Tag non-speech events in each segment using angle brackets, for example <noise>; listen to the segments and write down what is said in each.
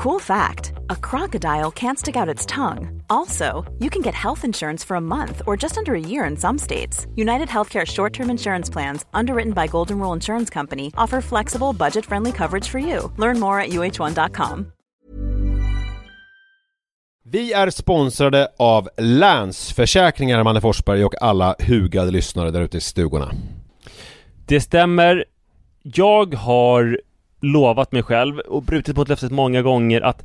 Cool fact a crocodile can't stick out its tongue. Also, you can get health insurance for a month or just under a year in some states. United Healthcare short term insurance plans, underwritten by Golden Rule Insurance Company, offer flexible, budget friendly coverage for you. Learn more at uh1.com. Vi är sponsrade av Länsförsäkringar, Manne Forsberg och alla hugade lyssnare där ute i stugorna. Det stämmer. Jag har lovat mig själv och brutit mot löftet många gånger att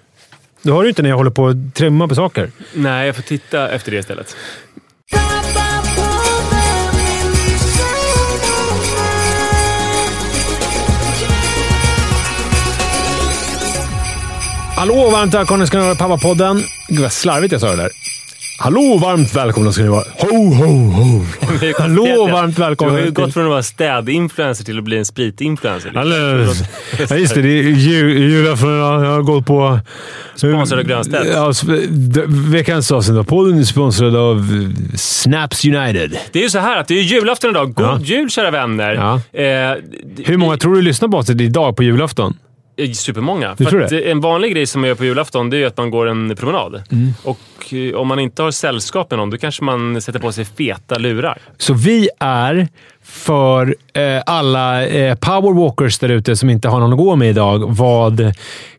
Du har ju inte när jag håller på att trimma på saker. Nej, jag får titta efter det istället. Hallå, varmt välkomna vara Pappapodden. Gud vad slarvigt jag sa det där. Hallå, varmt välkomna ska ni vara. Ho, ho, ho. Hallå, varmt Du välkomna. har ju gått från att vara städinfluencer till att bli en spritinfluencer. Hallå. Ja, just det. Det är jul, idag. Jag har gått på... Sponsrad av Grönstedt. Ja, veckans avsnitt av podden är sponsrad av Snaps United. Det är ju så här att det är julafton idag. God Ja. jul kära vänner! Ja. Eh, Hur många tror du lyssnar på oss idag på julafton? Eh, Supermånga. Du tror det? en vanlig grej som man gör på julafton det är att man går en promenad. Mm. Och eh, om man inte har sällskap med någon, då kanske man sätter på sig feta lurar. Så vi är för eh, alla eh, powerwalkers där ute som inte har någon att gå med idag vad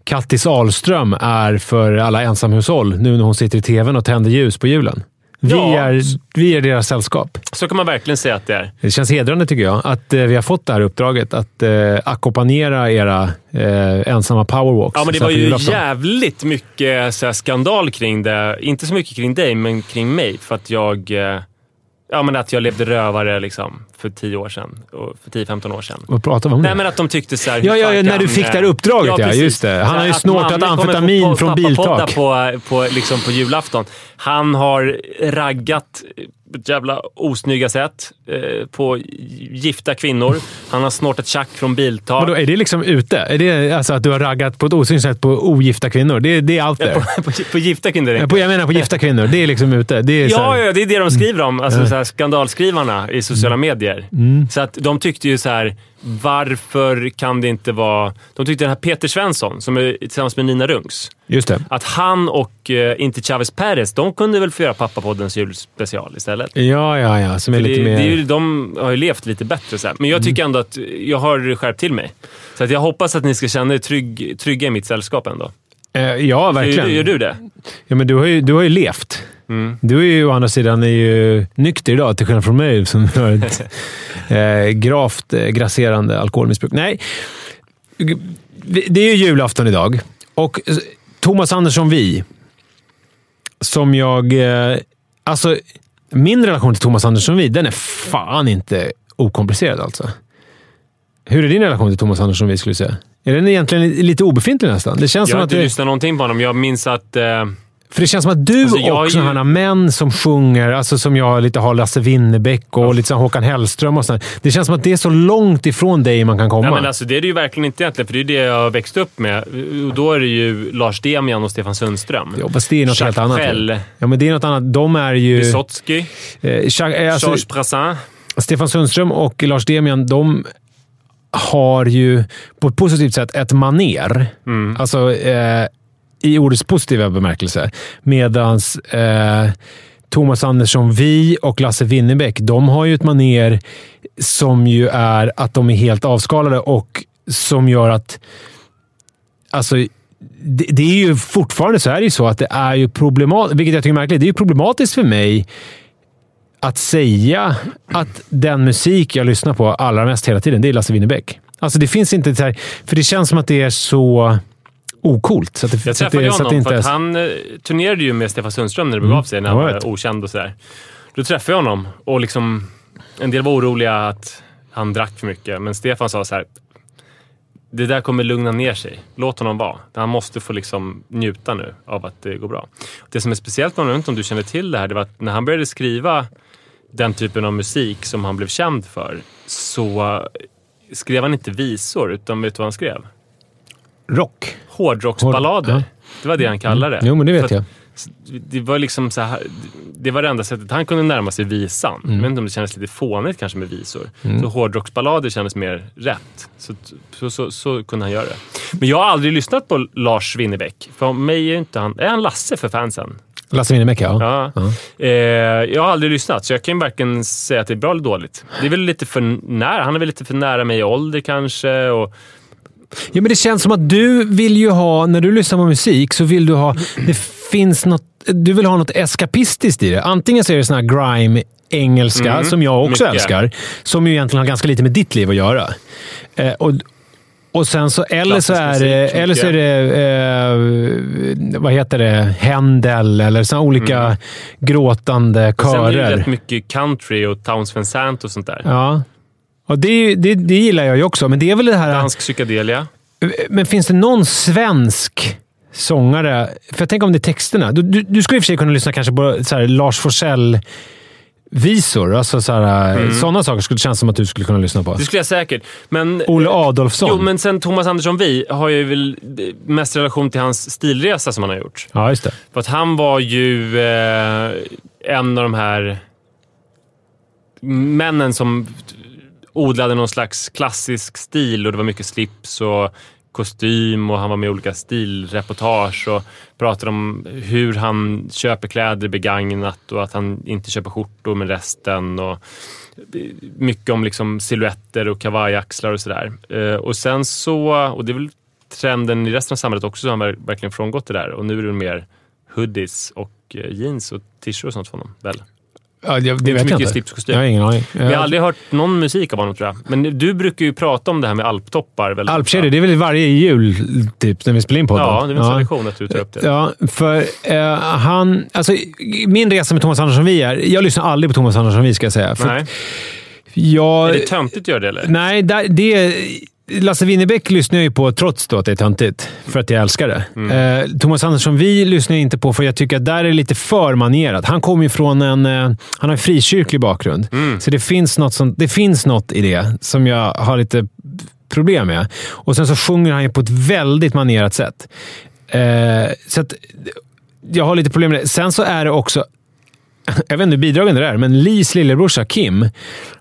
Kattis Ahlström är för alla ensamhushåll nu när hon sitter i tvn och tänder ljus på julen. Vi, Ja. är, vi är deras sällskap. Så kan man verkligen säga att det är. Det känns hedrande tycker jag att eh, vi har fått det här uppdraget att eh, ackompanjera era eh, ensamma powerwalks. Ja, men det var ju jävligt mycket så här, skandal kring det. Inte så mycket kring dig, men kring mig. För att jag... eh, Ja, men att jag levde rövare liksom, för 10 år sedan. För 10-15 år sedan. Vad pratar vi om Nej, men att de tyckte så här, Ja, ja, ja, när du fick det här eh, uppdraget, ja, precis. just det. Han har ju snortat amfetamin på- från biltak. På, på, liksom på julafton. Han har raggat på ett jävla osnygga sätt eh, på gifta kvinnor. Han har snortat tjack från biltak. Vadå, är det liksom ute? Är det alltså att du har raggat på ett osynligt sätt på ogifta kvinnor? Det, det är allt det. på, på, på gifta kvinnor. Ja, på, jag menar på gifta kvinnor. Det är liksom ute. Det är Ja, här, ja, det är det de skriver om. Alltså, så här, skandalskrivarna i sociala medier. Så att de tyckte ju så här. Varför kan det inte vara... De tyckte den här Peter Svensson, som är tillsammans med Nina Rungs, Just det. att han och eh, inte Chavez Perez, de kunde väl få göra pappapoddens julspecial istället. Ja, ja, ja. Som är För lite det, mer... det är ju, de har ju levt lite bättre. Så här. Men jag tycker ändå att jag har skärpt till mig. Så att jag hoppas att ni ska känna er trygg, trygga i mitt sällskap ändå. Eh, ja, Gör, verkligen. gör du det? Ja, men du har ju, du har ju levt. Mm. Du är ju å andra sidan är ju nykter idag, till skillnad från mig som har ett <laughs> eh, gravt eh, grasserande alkoholmissbruk. Nej, det är ju julafton idag och eh, Thomas Andersson Vi, som jag... Eh, alltså, min relation till Thomas Andersson Vi, den är fan inte okomplicerad alltså. Hur är din relation till Thomas Andersson Vi, skulle du säga? Är den egentligen lite obefintlig nästan? Det känns Jag har inte det... lyssnat någonting på honom. Jag minns att... Eh, För det känns som att du Alltså, och ju- sådana män som sjunger, alltså som jag lite har Lasse Winnerbäck och lite som Håkan Hellström och sånt. Det känns som att det är så långt ifrån dig man kan komma. nej, men alltså, det är det ju verkligen inte egentligen, för det är det jag har växt upp med. Och då är det ju Lars Demian och Stefan Sundström. ja, fast det är något helt annat. Chapelle, Ja, men det är något annat. De är ju... Vysotsky, Eh, Jacques- eh, alltså, Georges Brassens. Stefan Sundström och Lars Demian, de har ju på ett positivt sätt ett maner. Mm. Alltså, eh, i ordets positiva bemärkelse. Medan eh, Thomas Andersson Vi och Lasse Winnerbäck, de har ju ett maner som ju är att de är helt avskalade och som gör att... Alltså, det, det är ju fortfarande så är det ju så att det är ju problematiskt, vilket jag tycker är märkligt. Det är ju problematiskt för mig att säga att den musik jag lyssnar på allra mest hela tiden, det är Lasse Winnerbäck. Alltså det finns inte så här, för det känns som att det är så okult. Så att det, jag så träffade det, honom inte för att han eh, turnerade ju med Stefan Sundström när det begav sig, när han var okänd och sådär. Då träffade jag honom och liksom, en del var oroliga att han drack för mycket, men Stefan sa så här. Det där kommer lugna ner sig. Låt honom vara. Han måste få liksom njuta nu av att det går bra. Det som är speciellt med honom, jag vet inte om du känner till det här, det var att när han började skriva den typen av musik som han blev känd för, så skrev han inte visor, utan vet du vad han skrev? Rock. Hårdrocksballader. Hård- ja. Det var det han kallade det. Jo, men det För vet att jag. Det var liksom så här, det var det enda sättet han kunde närma sig visan. Mm. Jag vet inte om det kändes lite fånigt kanske med visor. Så hårdrocksballader kändes mer rätt. Så, så, så, så kunde han göra det. Men jag har aldrig lyssnat på Lars Winnerbäck. För mig är inte han... Är han Lasse för fansen? Lasse Winnerbäck, ja. Ja. Ja. Eh, jag har aldrig lyssnat, så jag kan varken säga att det är bra eller dåligt. Det är väl lite för nära. Han är väl lite för nära mig i ålder kanske. Och, Ja, men det känns som att du vill ju ha, när du lyssnar på musik, så vill du ha... Det finns något, du vill ha något eskapistiskt i det. Antingen så är det sån här grime-engelska, Mm, som jag också mycket. älskar, som ju egentligen har ganska lite med ditt liv att göra. Eh, och, och sen så, eller så är det, eller så är det eh, vad heter det? Händel eller såna olika gråtande Sen är det körer. rätt mycket country och Towns Van Sant och sånt där. Ja. Och det, det, det gillar jag ju också, men det är väl det här... Dansk psykedelia. Men finns det någon svensk sångare? För jag tänker om det är texterna. Du, du, du skulle i och för sig kunna lyssna kanske på Lars Forssell visor. Alltså så här, Mm. Sådana saker skulle kännas som att du skulle kunna lyssna på. Det skulle jag säkert. Men, Olle Adolfsson. jo, men sen Thomas Andersson Vi har ju väl mest relation till hans stilresa som han har gjort. Ja, just det. För att han var ju eh, en av de här männen som odlade någon slags klassisk stil och det var mycket slips och kostym och han var med i olika stilreportage och pratade om hur han köper kläder begagnat och att han inte köper skjortor med resten. Och mycket om liksom silhuetter och kavajaxlar och sådär. Eh, och sen så, och det är väl trenden i resten av samhället också, så har han verkligen frångått det där och nu är det mer hoodies och eh, jeans och t-shirts och sånt för honom. Väl? Ja, det, det inte vet jag mycket inte. slipskostym. Jag har ingen aning. Vi har aldrig hört någon musik av honom tror jag. Men du brukar ju prata om det här med alptoppar. Alpkedjor, det är väl varje jul, typ, när vi spelar in podden? Ja, det är väl en tradition att du tar upp det. Ja, för eh, han... Alltså, min resa med Thomas Andersson Vi är... Jag lyssnar aldrig på Thomas Andersson Vi, ska jag säga. För Nej. jag, Är det töntigt att göra det eller? Nej, det... Lasse Winnerbäck lyssnar jag ju på trots då att det är töntigt, för att jag älskar det. Mm. Eh, Thomas Andersson Vi lyssnar jag inte på för jag tycker att där är det lite för manierat. Han kommer ju från en... Eh, han har en frikyrklig bakgrund. Mm. Så det finns, något som, det finns något i det som jag har lite problem med. Och sen så sjunger han ju på ett väldigt manierat sätt. Eh, så att, jag har lite problem med det. Sen så är det också jag vet inte hur bidragande det är, men Lis lillebrorsa Kim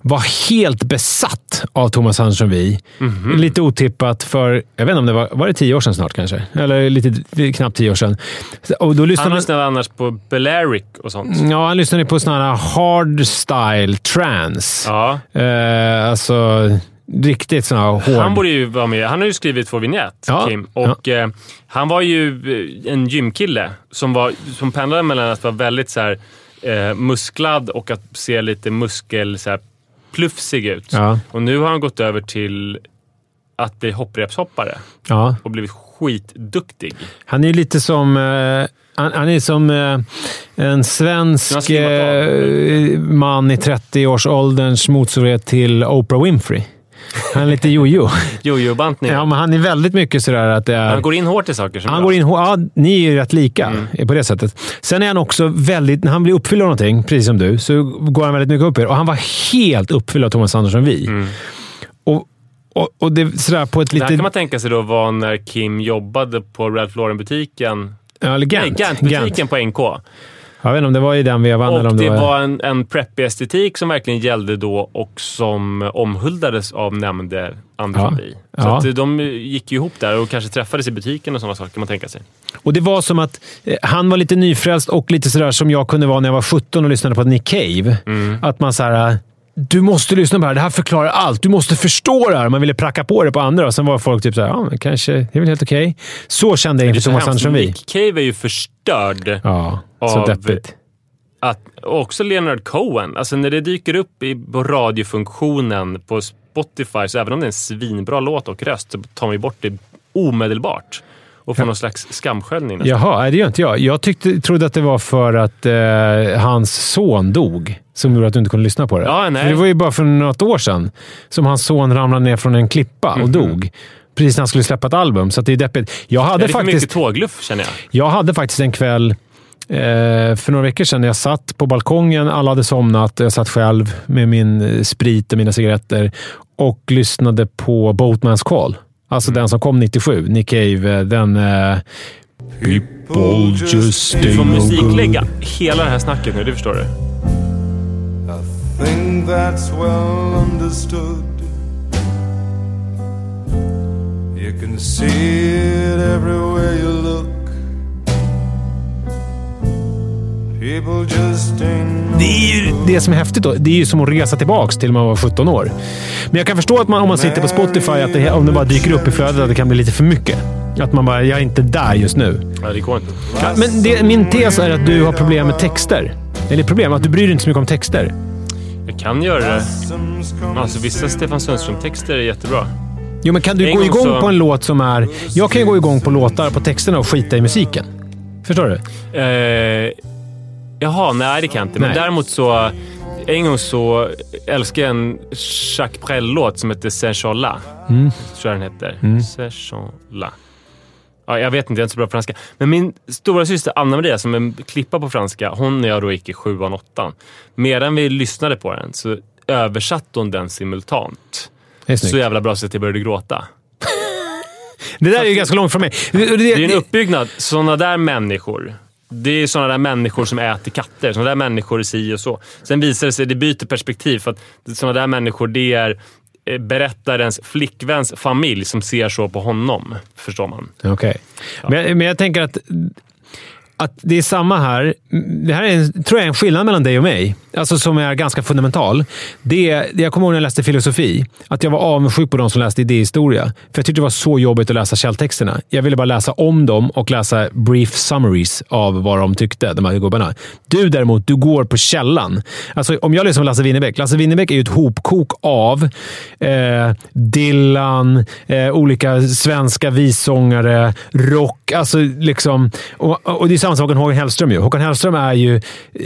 var helt besatt av Thomas Andersson Vi. Mhm. Lite otippat för, jag vet inte om det var, var det tio år sedan snart kanske? Eller lite, knappt tio år sedan. Och då lyssnade Han lyssnade annars på Balearic och sånt. ja, han lyssnade på sån här hardstyle trance. Ja. Eh, alltså, riktigt sån här hård... Han borde ju vara med. Han har ju skrivit vår vignett, Ja, Kim. Och eh, Han var ju eh, en gymkille som, var, som pendlade mellan att vara väldigt så här, eh, musklad och att se lite muskel, så här, plufsig ut. Ja, Och nu har han gått över till att bli hopprepshoppare ja. och blivit skitduktig. Han är lite som... Eh, han, han är som eh, en svensk eh, man i 30-årsålderns motsvarighet till Oprah Winfrey. Han är lite jojo. Jojo-bantning. ja, men han är väldigt mycket sådär att det är... Han går in hårt i saker. Han bra. går in hår- Ja, ni är ju rätt lika på det sättet. Sen är han också väldigt... När han blir uppfylld av någonting, precis som du, så går han väldigt mycket upp i det. Och han var helt uppfylld av Thomas Andersson Vi. Och, och, och det sådär på ett Det här kan man tänka sig då var när Kim jobbade på Ralph Lauren-butiken. ja, eller Nej, Gant. Gant-butiken på NK. Jag vet inte om det var i den vevan eller Och om det det var... var en, en preppy estetik som verkligen gällde då och som omhuldades av nämnde Andersson Ja. Så Ja. att de gick ju ihop där och kanske träffades i butiken och sådana saker kan man tänka sig. Och det var som att eh, han var lite nyfrälst och lite sådär som jag kunde vara när jag var 17 och lyssnade på Nick Cave. Mm. Att man såhär... Du måste lyssna på det här. Det här förklarar allt. Du måste förstå det här. Man ville pracka på det på andra och sen var folk typ såhär, ja, men kanske, det är väl helt okej. Så kände jag inför Thomas. Andersson Vi. Nick Cave är ju förstörd. Ja, så deppigt. Att, också Leonard Cohen. Alltså när det dyker upp i, på radiofunktionen på Spotify, så även om det är en svinbra låt och röst, så tar man ju bort det omedelbart. Och får någon slags skamsköljning nästan. Jaha, nej, det gör inte jag. Jag tyckte, trodde att det var för att eh, hans son dog som gjorde att du inte kunde lyssna på det. Ja, nej. För det var ju bara för något år sedan som hans son ramlade ner från en klippa Mhm. och dog. Precis när han skulle släppa ett album, så det är deppigt. Jag Det hade, är lite faktiskt, mycket tågluff känner jag. jag hade faktiskt en kväll eh, för några veckor sedan när jag satt på balkongen. Alla hade somnat. Jag satt själv med min eh, sprit och mina cigaretter och lyssnade på Boatman's Call. Alltså den som kom 97. Nick Cave. eh, Den... Eh, People just Du får musiklägga hela det här snacket nu, det förstår du. A thing that's well understood. You can see it everywhere you look. Det är ju det som är häftigt då. Det är ju som att resa tillbaks till man var 17 år. Men jag kan förstå att man, om man sitter på Spotify, att det, om det bara dyker upp i flödet, att det kan bli lite för mycket. Att man bara, jag är inte där just nu. Ja, det går inte. Ja, men det, min tes är att du har problem med texter. Eller problem, att du bryr dig inte så mycket om texter. Jag kan göra det. Alltså vissa Stefan Sundström-texter är jättebra. Jo, men kan du En gå gång igång så- på en låt som är... Jag kan ju gå igång på låtar på texterna och skita i musiken. Förstår du? Eh, jaha, nej det kan jag inte. Men Nej. däremot så... En gång så älskade jag en Jacques Brel-låt som heter Saint-Chola. Mm. Tror jag den heter. Saint-Chola. Ja, jag vet inte, jag är inte så bra på franska. Men min stora syster Anna-Maria, som är klippa på franska, hon och jag då gick i sjuan, åttan. Medan vi lyssnade på den så översatte hon den simultant. Så jävla bra så att jag började gråta. Det där är ju ganska långt från mig. Det är en uppbyggnad. Sådana där människor. Det är sådana där människor som äter katter. Sådana där människor är si och så. Sen visar det sig, det byter perspektiv. För att sådana där människor, det är eh, berättarens flickväns familj som ser så på honom. Förstår man. Okej. Men, jag- men jag tänker att, att det är samma här. Det här är en, tror jag är en skillnad mellan dig och mig, alltså som är ganska fundamental. Det, jag kommer ihåg när jag läste filosofi, att jag var avundsjuk på de som läste idéhistoria. För jag tyckte det var så jobbigt att läsa källtexterna. Jag ville bara läsa om dem och läsa brief summaries av vad de tyckte, de här gubbarna. Du däremot, du går på källan. Alltså, om jag lyssnar på Lasse Winnerbäck. Lasse Winnerbäck är ju ett hopkok av eh, Dylan, eh, olika svenska vissångare, rock. Alltså liksom, och, och det är samma sak med Håkan Hellström. Ju. Håkan Hellström är ju,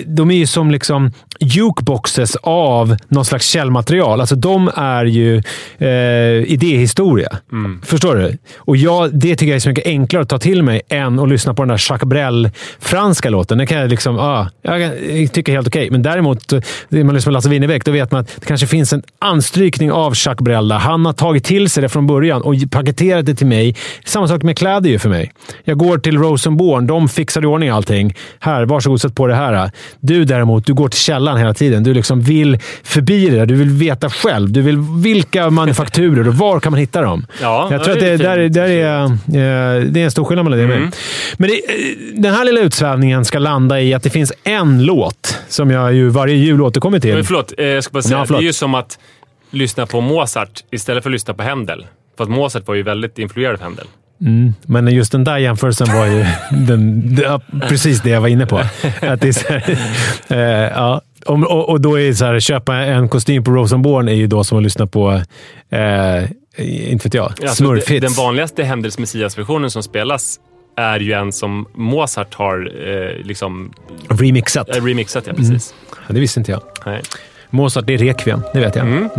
de är ju som liksom jukeboxes av någon slags källmaterial. Alltså de är ju eh, idéhistoria. Förstår du? Och jag, det tycker jag är så mycket enklare att ta till mig än att lyssna på den där Jacques Brel-franska låten. Den kan jag liksom, ah, jag, tycker helt okej. Men däremot, när man lyssnar på Lasse Winnerbäck, då vet man att det kanske finns en anstrykning av Jacques Brel där. Han har tagit till sig det från början och paketerat det till mig. Samma sak med kläder ju för mig. Jag går till Rosenborn. De fixar i ordning allting. Här, varsågod sätt på det här. Du däremot, du går till källan hela tiden. Du liksom vill förbi det där. Du vill veta själv. Du vill vilka manufakturer och var kan man hitta dem? Ja, jag ja, tror att det det, är där, där är, eh, det är en stor skillnad mellan det och mig. Men det, eh, den här lilla utsvävningen ska landa i att det finns en låt som jag ju varje jul återkommer till. Men förlåt, eh, jag ska bara säga. Ja, det är ju som att lyssna på Mozart istället för att lyssna på Händel. För att Mozart var ju väldigt influerad av Händel. Men just den där jämförelsen var ju <laughs> den, det, precis det jag var inne på. Att det är här, <laughs> eh, ja. Om- och, och då är det så här, köpa en kostym på Rosenborn är ju då som att lyssna på, eh, inte vet jag, Alltså, det- Smurfhits. Den vanligaste Händels Messias-versionen som spelas är ju en som Mozart har eh, liksom, Remixat. eh, remixat. Ja, precis. Ja, det visste inte jag. Nej. Mozart, det är Requiem. Det vet jag. Mm.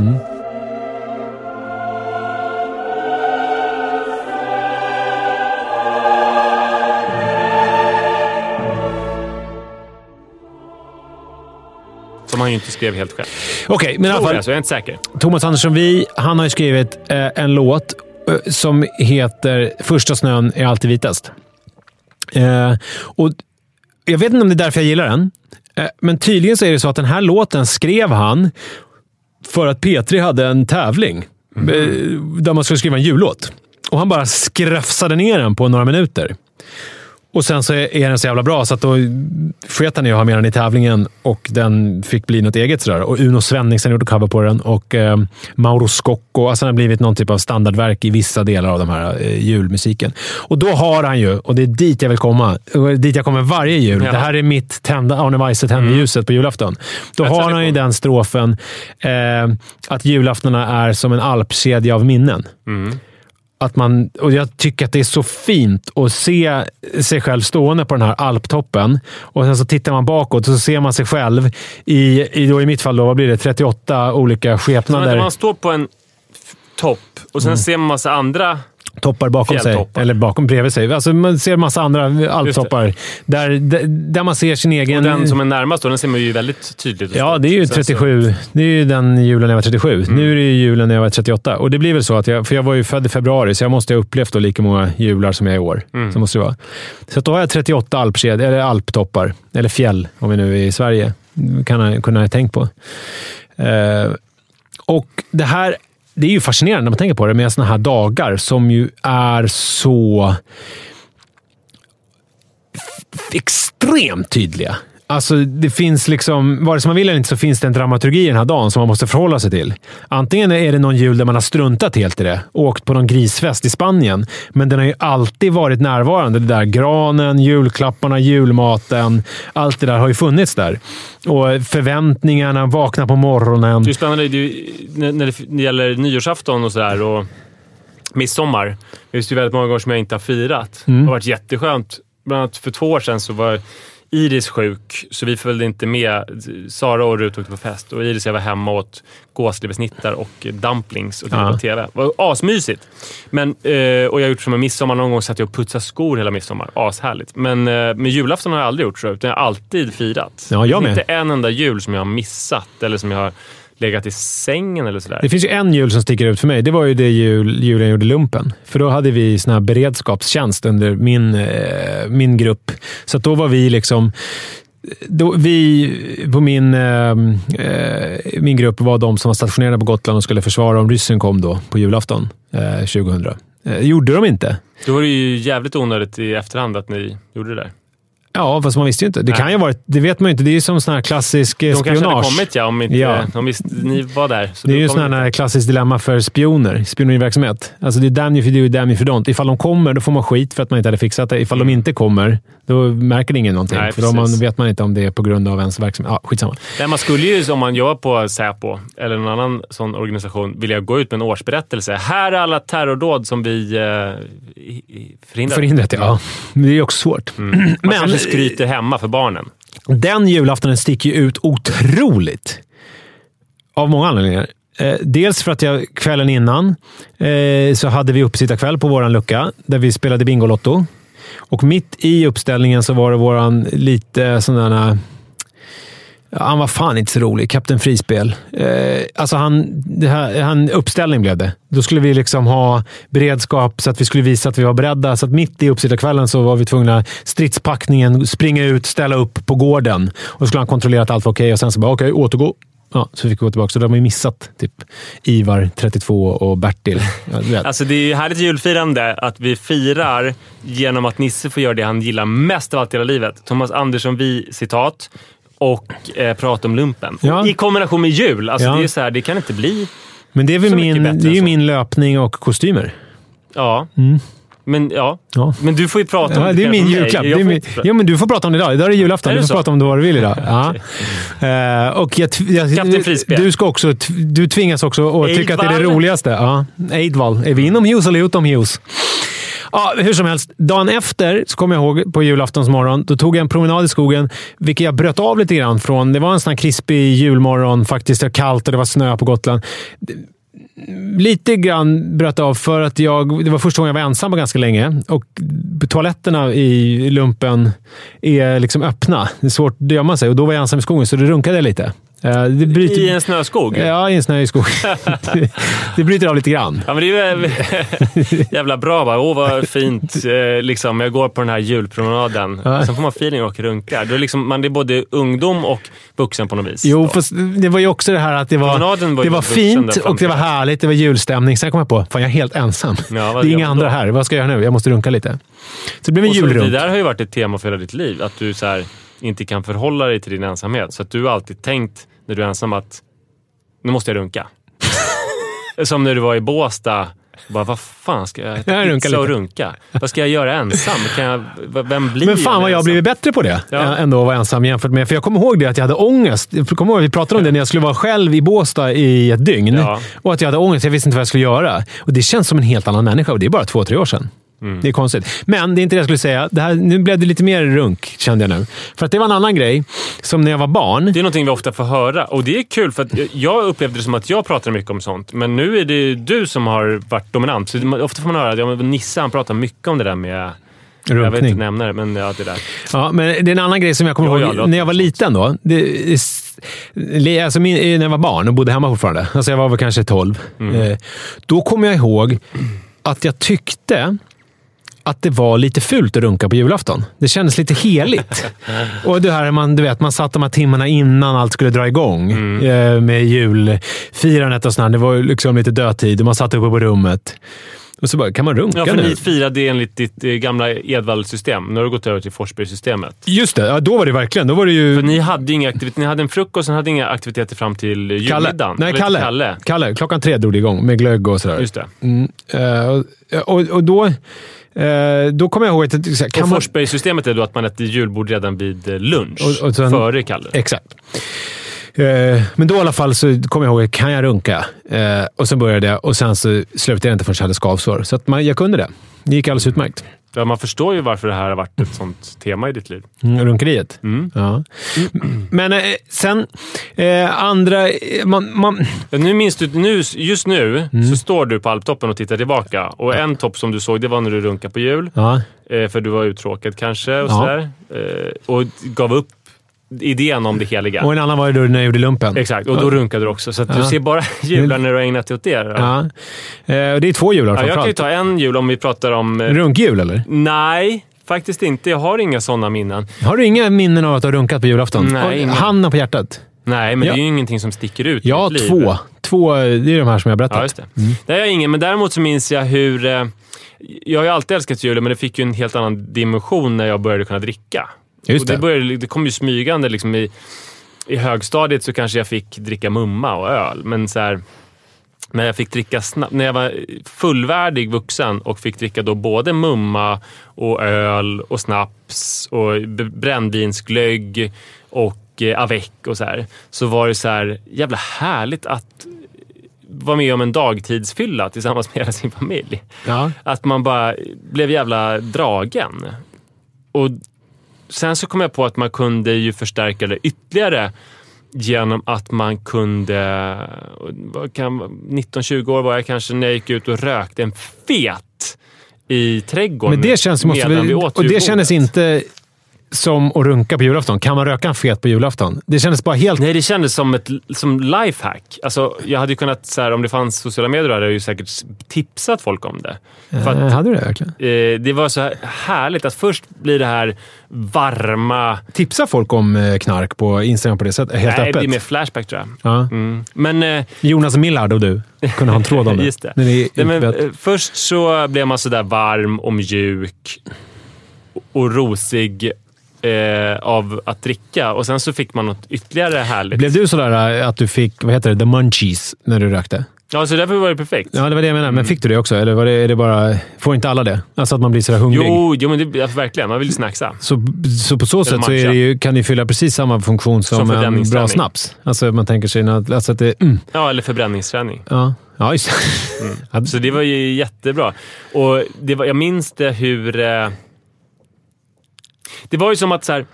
Som han ju inte skrev helt själv. Okej, men i alla fall. jag, så jag är inte säker. Thomas Andersson Vi, han har ju skrivit eh, en låt eh, som heter “Första snön är alltid vitast”. Eh, och Jag vet inte om det är därför jag gillar den, eh, men tydligen så är det så att den här låten skrev han för att P3 hade en tävling eh, där man skulle skriva en jullåt. Och han bara skrafsade ner den på några minuter. Och sen så är den så jävla bra så att då sket han i att ha med den i tävlingen och den fick bli något eget. Sådär. Och Uno Svenningsson gjorde cover på den och eh, Mauro Scocco. Alltså den har blivit någon typ av standardverk i vissa delar av den här eh, julmusiken. Och då har han ju, och det är dit jag vill komma, dit jag kommer varje jul. Ja. Det här är mitt tända, Arne Weise tände ljuset på julafton. Då Jag har han ju den strofen eh, att julaftona är som en alpkedja av minnen. Att man, och jag tycker att det är så fint att se sig själv stående på den här alptoppen och sen så tittar man bakåt och så ser man sig själv i, i, då i mitt fall, då, vad blir det, 38 olika Så skepnader. man står på en topp och Mm. sen ser man massa andra... toppar bakom sig. Eller bakom bredvid sig. Alltså man ser massa andra alptoppar. Där, där, man ser sin egen... Och den som är närmast då, den ser man ju väldigt tydligt. Ja, det är ju Sen så- 37. Det är ju den julen jag var 37. Nu är det ju julen när jag var 38. Och det blir väl så att jag... För jag var ju född i februari, så jag måste ha upplevt då lika många jular som jag är i år. Så måste det vara. Så då har jag 38 alpsked, eller alptoppar. Eller fjäll, om vi nu är i Sverige. Kan jag kunna ha tänkt på. Eh, och det här... Det är ju fascinerande när man tänker på det med sådana här dagar som ju är så extremt tydliga. Alltså, det finns liksom, vare sig man vill eller inte så finns det en dramaturgi i den här dagen som man måste förhålla sig till. Antingen är det någon jul där man har struntat helt i det och åkt på någon grisfest i Spanien, men den har ju alltid varit närvarande. Det där granen, julklapparna, julmaten. Allt det där har ju funnits där. Och förväntningarna, vakna på morgonen. Det är spännande det är när det gäller nyårsafton och sådär och midsommar. Det finns ju väldigt många gånger som jag inte har firat. Mm. Det har varit jätteskönt. Bland annat för två år sedan så var Iris sjuk, så vi följde inte med. Sara och Rut åkte på fest och Iris och jag var hemma och åt gåsleversnittar och dumplings och tittade på TV. Det var asmysigt. Men, eh, och jag har gjort som med midsommar. Någon gång satt jag och putsade skor hela midsommar. Ashärligt. Men eh, med julafton har jag aldrig gjort så, utan jag har alltid firat. Ja, jag med. inte en enda jul som jag har missat eller som jag har legat i sängen eller sådär. Det finns ju en jul som sticker ut för mig. Det var ju det jul, julen jag gjorde lumpen. För då hade vi sån här beredskapstjänst under min, eh, min grupp. Så då var vi liksom... Då, vi på min, eh, eh, min grupp var de som var stationerade på Gotland och skulle försvara om ryssen kom då på julafton eh, 2000. Eh, gjorde de inte. Då var det ju jävligt onödigt i efterhand att ni gjorde det där. Ja, fast man visste ju inte. Det kan ju ha varit... Det vet man ju inte. Det är ju som sån här klassisk eh, De kanske hade spionage. kommit ja, om inte Ja. om visst, ni var där. Det är ju sån här klassiskt dilemma för spioner, spioneriverksamhet. Alltså det är damn if you do, damn if you don't. Ifall de kommer, då får man skit för att man inte hade fixat det. Ifall de inte kommer, då märker det ingen någonting. Nej, för då man, vet man inte om det är på grund av ens verksamhet. Ja, skitsamma. Nej, man skulle ju, om man jobbar på Säpo eller någon annan sån organisation, vilja gå ut med en årsberättelse. Här är alla terrordåd som vi eh, förhindrat. Förhindrat, ja. Men det är också svårt. Mm. Men- skryter hemma för barnen. Den julaftonen sticker ju ut otroligt. Av många anledningar. Eh, dels för att jag kvällen innan eh, så hade vi uppsittarkväll på våran lucka där vi spelade Bingolotto. Och mitt i uppställningen så var det våran lite sån där... Eh, han var fan inte så rolig. Kapten Frispel. Eh, alltså han, det här, han, uppställning blev det. Då skulle vi liksom ha beredskap så att vi skulle visa att vi var beredda. Så att mitt i uppsittarkvällen så var vi tvungna stridspackningen, springa ut, ställa upp på gården. Och så skulle han kontrollera att allt var okej och sen så bara okej, återgå. Ja, så fick vi gå tillbaka. Så då har man ju missat typ Ivar, 32 och Bertil. Alltså det är ju härligt julfirande att vi firar genom att Nisse får göra det han gillar mest av allt i hela livet. Thomas Andersson vi citat och eh, prata om lumpen. Ja. I kombination med jul. Alltså Ja. det är så här, det kan inte bli... Men det är väl min, det är ju min löpning och kostymer. Ja. Mm. Men ja. Ja. Men du får ju prata om Ja, det är kanske min julklapp. Det är min, ja, men du får prata om det idag. Idag är det julafton. Är Du det får så? prata om det vad du vill idag. Ja. Eh, och jag, jag, du, ska också, du tvingas också att tycka att det är det roligaste. Ja. Eidvall. Är vi inomhus eller utomhus? Ja, hur som helst. Dagen efter, så kommer jag ihåg, på julaftons morgon, då tog jag en promenad i skogen, vilket jag bröt av lite grann från. Det var en sån här krispig julmorgon. Faktiskt det var kallt och det var snö på Gotland. Lite grann bröt av för att jag... Det var första gången jag var ensam på ganska länge. Och toaletterna i lumpen är liksom öppna. Det är svårt att gömma sig. Och då var jag ensam i skogen, så då runkade jag lite. Eh, det bryter, I en snöskog? Ja, i en snöig skog. det, <laughs> det bryter av lite grann. Ja, men det är ju <laughs> jävla bra. Bara. Åh, vad fint. Eh, liksom, jag går på den här julpromenaden. Ja. Sen får man feeling och runkar. Då är liksom, man är både ungdom och vuxen på något vis. Jo, fast det var ju också det här att det var, var det var fint och det var härligt. Det var julstämning. Sen kom jag på fan jag är helt ensam. Ja, det är inga andra då? här. Vad ska jag göra nu? Jag måste runka lite. Så det blev en Och så, det julrunk. där har ju varit ett tema för hela ditt liv. Att du så här, inte kan förhålla dig till din ensamhet. Så att du har alltid tänkt när du är ensam att nu måste jag runka. <laughs> Som när du var i Båstad. Bara, vad fan ska jag äta Jag runkar pizza och lite. runka? Vad ska jag göra ensam? Kan jag, vem blir Men fan jag vad jag har blivit bättre på det. Ja. Ja. Ändå att vara ensam jämfört med... För jag kommer ihåg det att jag hade ångest. Jag kommer ihåg, vi pratade om det när jag skulle vara själv i Båstad i ett dygn. Ja. Och att jag hade ångest. Jag visste inte vad jag skulle göra. Och Det känns som en helt annan människa och det är bara två, tre år sedan. Mm. Det är konstigt. Men det är inte det jag skulle säga. Det här, nu blev det lite mer runk, kände jag nu. För att det var en annan grej. Som när jag var barn. Det är någonting vi ofta får höra och det är kul för att jag upplevde det som att jag pratade mycket om sånt. Men nu är det du som har varit dominant. Så ofta får man höra att ja, Nisse han pratar mycket om det där med... Jag vill Runkning. inte nämna det, men ja, det där. Ja, men det är en annan grej som jag kommer Jag ihåg aldrig när jag var liten. då. Det, alltså min, när jag var barn och bodde hemma fortfarande. Alltså jag var väl kanske 12. Eh, då kommer jag ihåg att jag tyckte att det var lite fult att runka på julafton. Det kändes lite heligt. <laughs> och det här, man, du vet, man satt de här timmarna innan allt skulle dra igång eh, med julfirandet och sådär. Det var liksom lite dödtid och man satt uppe på rummet. Och så bara, kan man runka Ja, för nu? ni firade enligt ditt eh, gamla Edvall-system. Nu har du gått över till Forsberg-systemet. Just det, ja, då var det verkligen. Då var det ju... För ni hade inga aktiviteter. Ni hade en frukost, sen hade inga aktiviteter fram till eh, julmiddagen. Nej, Kalle. Kalle. Kalle. Klockan tre drog det igång med glögg och sådär. Just det. Mm, och, och, och då, eh, då kommer jag ihåg att... så här, Kan och man, Forsberg-systemet är då att man äter julbord redan vid eh, lunch. Och- och sen- före Kalle. exakt. Eh, men då i alla fall så kommer jag ihåg, kan jag runka? Eh, och så började jag och sen så slutade jag inte förrän jag hade skavsår. Så att man, jag kunde det. Det gick alldeles utmärkt. Ja, man förstår ju varför det här har varit ett sånt tema i ditt liv. Mm, runkeriet. Mm. Ja. Men eh, sen, eh, andra... Man, man, Ja, Nu minns du, nu, just nu Mm. så står du på alptoppen och tittar tillbaka. Och en topp som du såg, det var när du runkade på jul. ja, Eh, för du var uttråkad kanske och Ja. sådär. Eh, och gav upp idén om det heliga. och en annan var ju då när jag gjorde lumpen. Exakt, och då runkade du också. Så att du Ja. ser bara <laughs> jular när du har ägnat dig åt det. då. Ja. Eh, det är två jular Ja, jag kan ju ta en jul om vi pratar om... eh, Runkjul, eller? Nej, faktiskt inte. Jag har inga sådana minnen. Har du inga minnen av att du har runkat på julafton? Nej. Handen på hjärtat? Nej, men Ja. det är ju ingenting som sticker ut Ja, två. Två, det är de här som jag berättat. Ja, just det. Det har jag ingen, men däremot så minns jag hur... Eh, jag har ju alltid älskat julen, men det fick ju en helt annan dimension när jag började kunna dricka. Just och det, det. började, det kom ju smygande. Liksom i, I högstadiet så kanske jag fick dricka mumma och öl, men så här, när jag fick dricka snabbt, när jag var fullvärdig vuxen och fick dricka då både mumma och öl och snaps och brännvinsglögg och eh, avec och så här. Så var det så här jävla härligt att vara med om en dagtidsfylla tillsammans med hela sin familj. Ja. Att man bara blev jävla dragen. Och sen så kom jag på att man kunde ju förstärka det ytterligare genom att man kunde, vad kan, 19-20 år var jag kanske när jag gick ut och rökte en fet i trädgården. Men det känns... Måste medan vi, åt och det kändes inte som att runka på julafton. Kan man röka en fet på julafton? Det kändes bara helt... Nej, det kändes som ett som lifehack. Alltså, jag hade ju kunnat, så här, om det fanns sociala medier, hade jag ju säkert tipsat folk om det. För att, Eh, hade du det verkligen? eh, det var så här härligt att först blir det här varma... Tipsa folk om eh, knark på Instagram på det sättet? Helt Nej, det öppet? blir mer Flashback tror jag. Ja. Mm. Men... Eh, Jonas Millard och du kunde ha en tråd om det. <laughs> Just det. Nej, men, eh, först så blev man sådär varm och mjuk och rosig eh, av att dricka och sen så fick man något ytterligare härligt. Blev du sådär eh, att du fick, vad heter det, the munchies när du rökte? Ja, så därför var det perfekt. Ja, det var det jag menade. Men fick du det också? Eller var det, är det bara... Får inte alla det? Alltså att man blir sådär hungrig? Jo, jo men det, ja, verkligen. Man vill snacksa. Så, så på så sätt så det ju, kan det fylla precis samma funktion som, Som en bra snaps. Alltså man tänker sig alltså att det... Mm, Ja, eller förbränningsträning. ja, ja, just. <laughs> Ja, Så det var ju jättebra. Och det var, jag minns det hur... Eh, det var ju som att så här,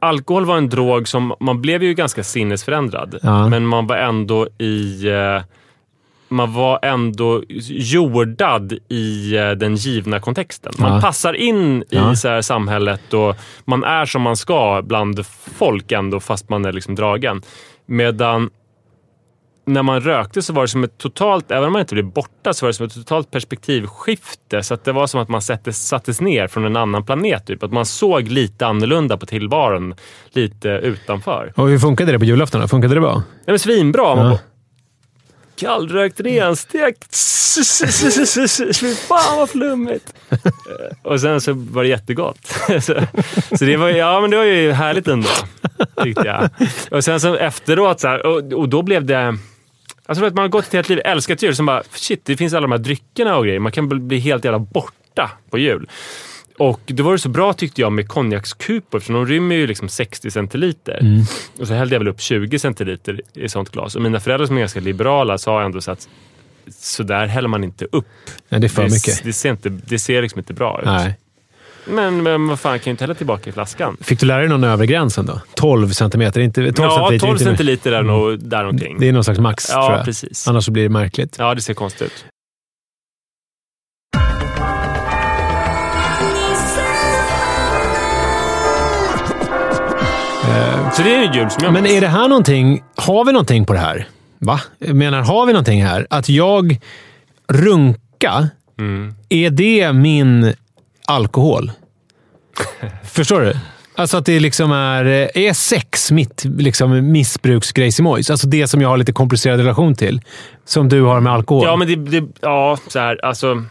alkohol var en drog som... Man blev ju ganska sinnesförändrad, Ja. men man var ändå i... Eh, man var ändå jordad i eh, den givna kontexten. Man Ja. passar in i Ja. så här, samhället och man är som man ska bland folk ändå, fast man är liksom dragen. Medan när man rökte så var det som ett totalt, även om man inte blev borta, så var det som ett totalt perspektivskifte. Så att det var som att man sattes, sattes ner från en annan planet. Typ. Att man såg lite annorlunda på tillvaron, lite utanför. Och hur funkade det på julafton? då? Funkade det bra? Nej, men svinbra! Man Ja. bara, Kallrökt renstekt. Fy fan vad flummigt. <laughs> Och sen så var det jättegott. <laughs> så, så det var, ja, men det var ju härligt ändå, tyckte jag. Och sen så efteråt, så här, och, och då blev det... Tror att man har gått ett helt liv älskat jul, som bara shit, det finns alla de här dryckerna och grejer. Man kan bli- helt jävla borta på jul. Och då var det så bra tyckte jag med konjakskupor, för de rymmer ju liksom 60 centiliter. Och så hällde jag väl upp 20 centiliter i sånt glas. Och mina föräldrar som är ganska liberala sa ändå så att så där häller man inte upp. Nej, det är för det, mycket. Det ser, inte, det ser liksom inte bra ut. Nej. Men, men vad fan, kan ju inte hälla tillbaka i flaskan. Fick du lära dig någon övre gränsen då? 12 centimeter? Inte, 12 ja, centiliter, 12 inte- centiliter är nog där omkring. Det är någon slags max, Ja, tror jag. precis. Annars så blir det märkligt. Ja, det ser konstigt ut. Så det är en jul som jag Men är det här någonting... Har vi någonting på det här? Va? Jag menar, har vi någonting här? Att jag runka, Mm. är det min alkohol? Förstår du? Alltså att det liksom är... Eh, är sex mitt liksom, missbruksgrejsimojs? Alltså det som jag har lite komplicerad relation till. Som du har med alkohol. Ja, men det... det ja, så här, alltså...